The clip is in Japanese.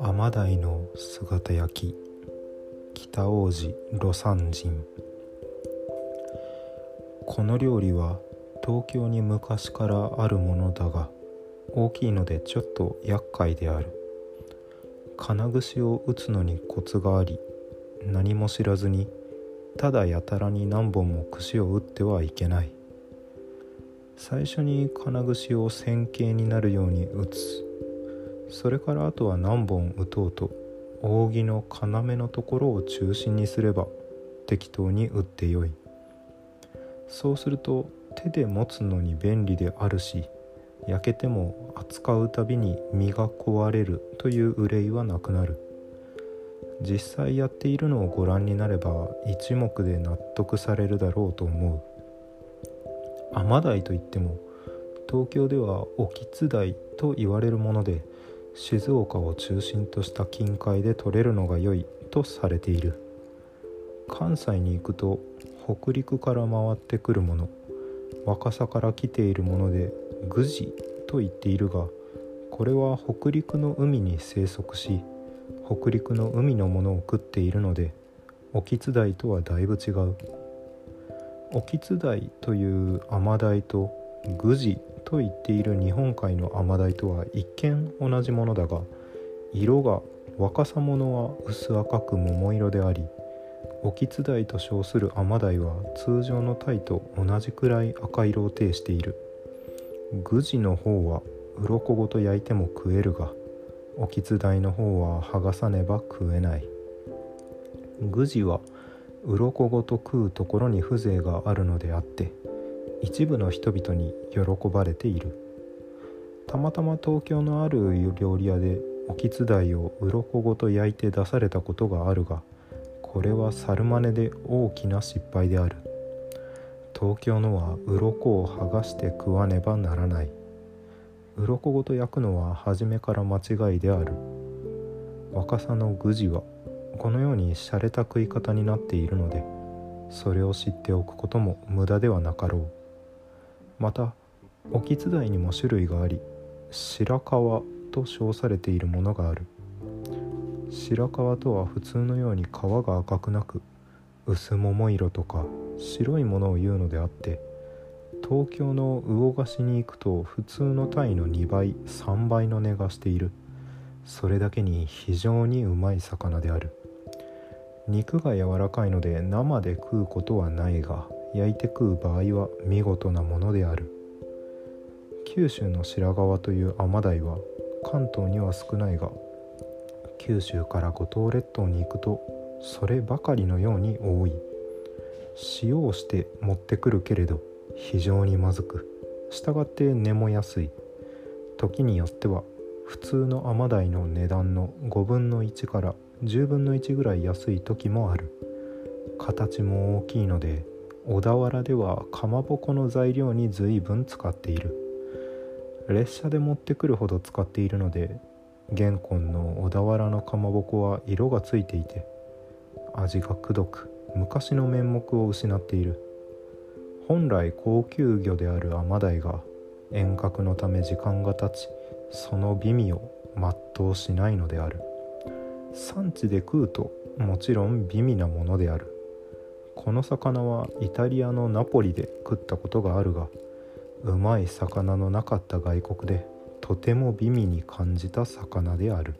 甘鯛の姿焼き。北王子魯山人。この料理は東京に昔からあるものだが大きいのでちょっと厄介である。金串を打つのにコツがあり何も知らずにただやたらに何本も串を打ってはいけない。最初に金串を線形になるように打つ。それからあとは何本打とうと。扇の要のところを中心にすれば適当に打ってよい。そうすると手で持つのに便利であるし焼けても扱うたびに身が壊れるという憂いはなくなる。実際やっているのをご覧になれば一目で納得されるだろうと思う。甘鯛といっても東京ではおきつ鯛と言われるもので静岡を中心とした近海で取れるのが良いとされている。関西に行くと北陸から回ってくるもの若さから来ているものでグジと言っているがこれは北陸の海に生息し北陸の海のものを食っているのでオキツダイとはだいぶ違う。オキツダイというアマダイとグジと言っている日本海のアマダイとは一見同じものだが色が若さ者は薄赤く桃色でありオキツダイと称するアマダイは通常のタイと同じくらい赤色を呈している。グジの方は鱗ごと焼いても食えるがおきつ台の方は剥がさねば食えない。グジは鱗ごと食うところに風情があるのであって一部の人々に喜ばれている。たまたま東京のある料理屋でおきつ台を鱗ごと焼いて出されたことがあるがこれは猿真似で大きな失敗である。東京のは鱗を剥がして食わねばならない。鱗ごと焼くのは初めから間違いである。若さの愚事はこのように洒落た食い方になっているのでそれを知っておくことも無駄ではなかろう。またおきつ台にも種類があり白川と称されているものがある。白川とは普通のように皮が赤くなく薄桃色とか白いものを言うのであって東京の魚河岸に行くと普通のタイの2倍3倍の値がしている。それだけに非常にうまい魚である。肉が柔らかいので生で食うことはないが焼いて食う場合は見事なものである。九州の白川という甘鯛は関東には少ないが九州から五島列島に行くとそればかりのように多い。塩をして持ってくるけれど非常にまずく。従って値も安い。時によっては普通の甘鯛の値段の5分の1から10分の1ぐらい安い時もある。形も大きいので小田原ではかまぼこの材料に随分使っている。列車で持ってくるほど使っているので玄根の小田原のかまぼこは色がついていて味がくどく昔の面目を失っている。本来高級魚であるアマダイが遠隔のため時間が経ちその美味を全うしないのである。産地で食うともちろん美味なものであるこの魚はイタリアのナポリで食ったことがあるがうまい魚のなかった外国でとても美味に感じた魚である。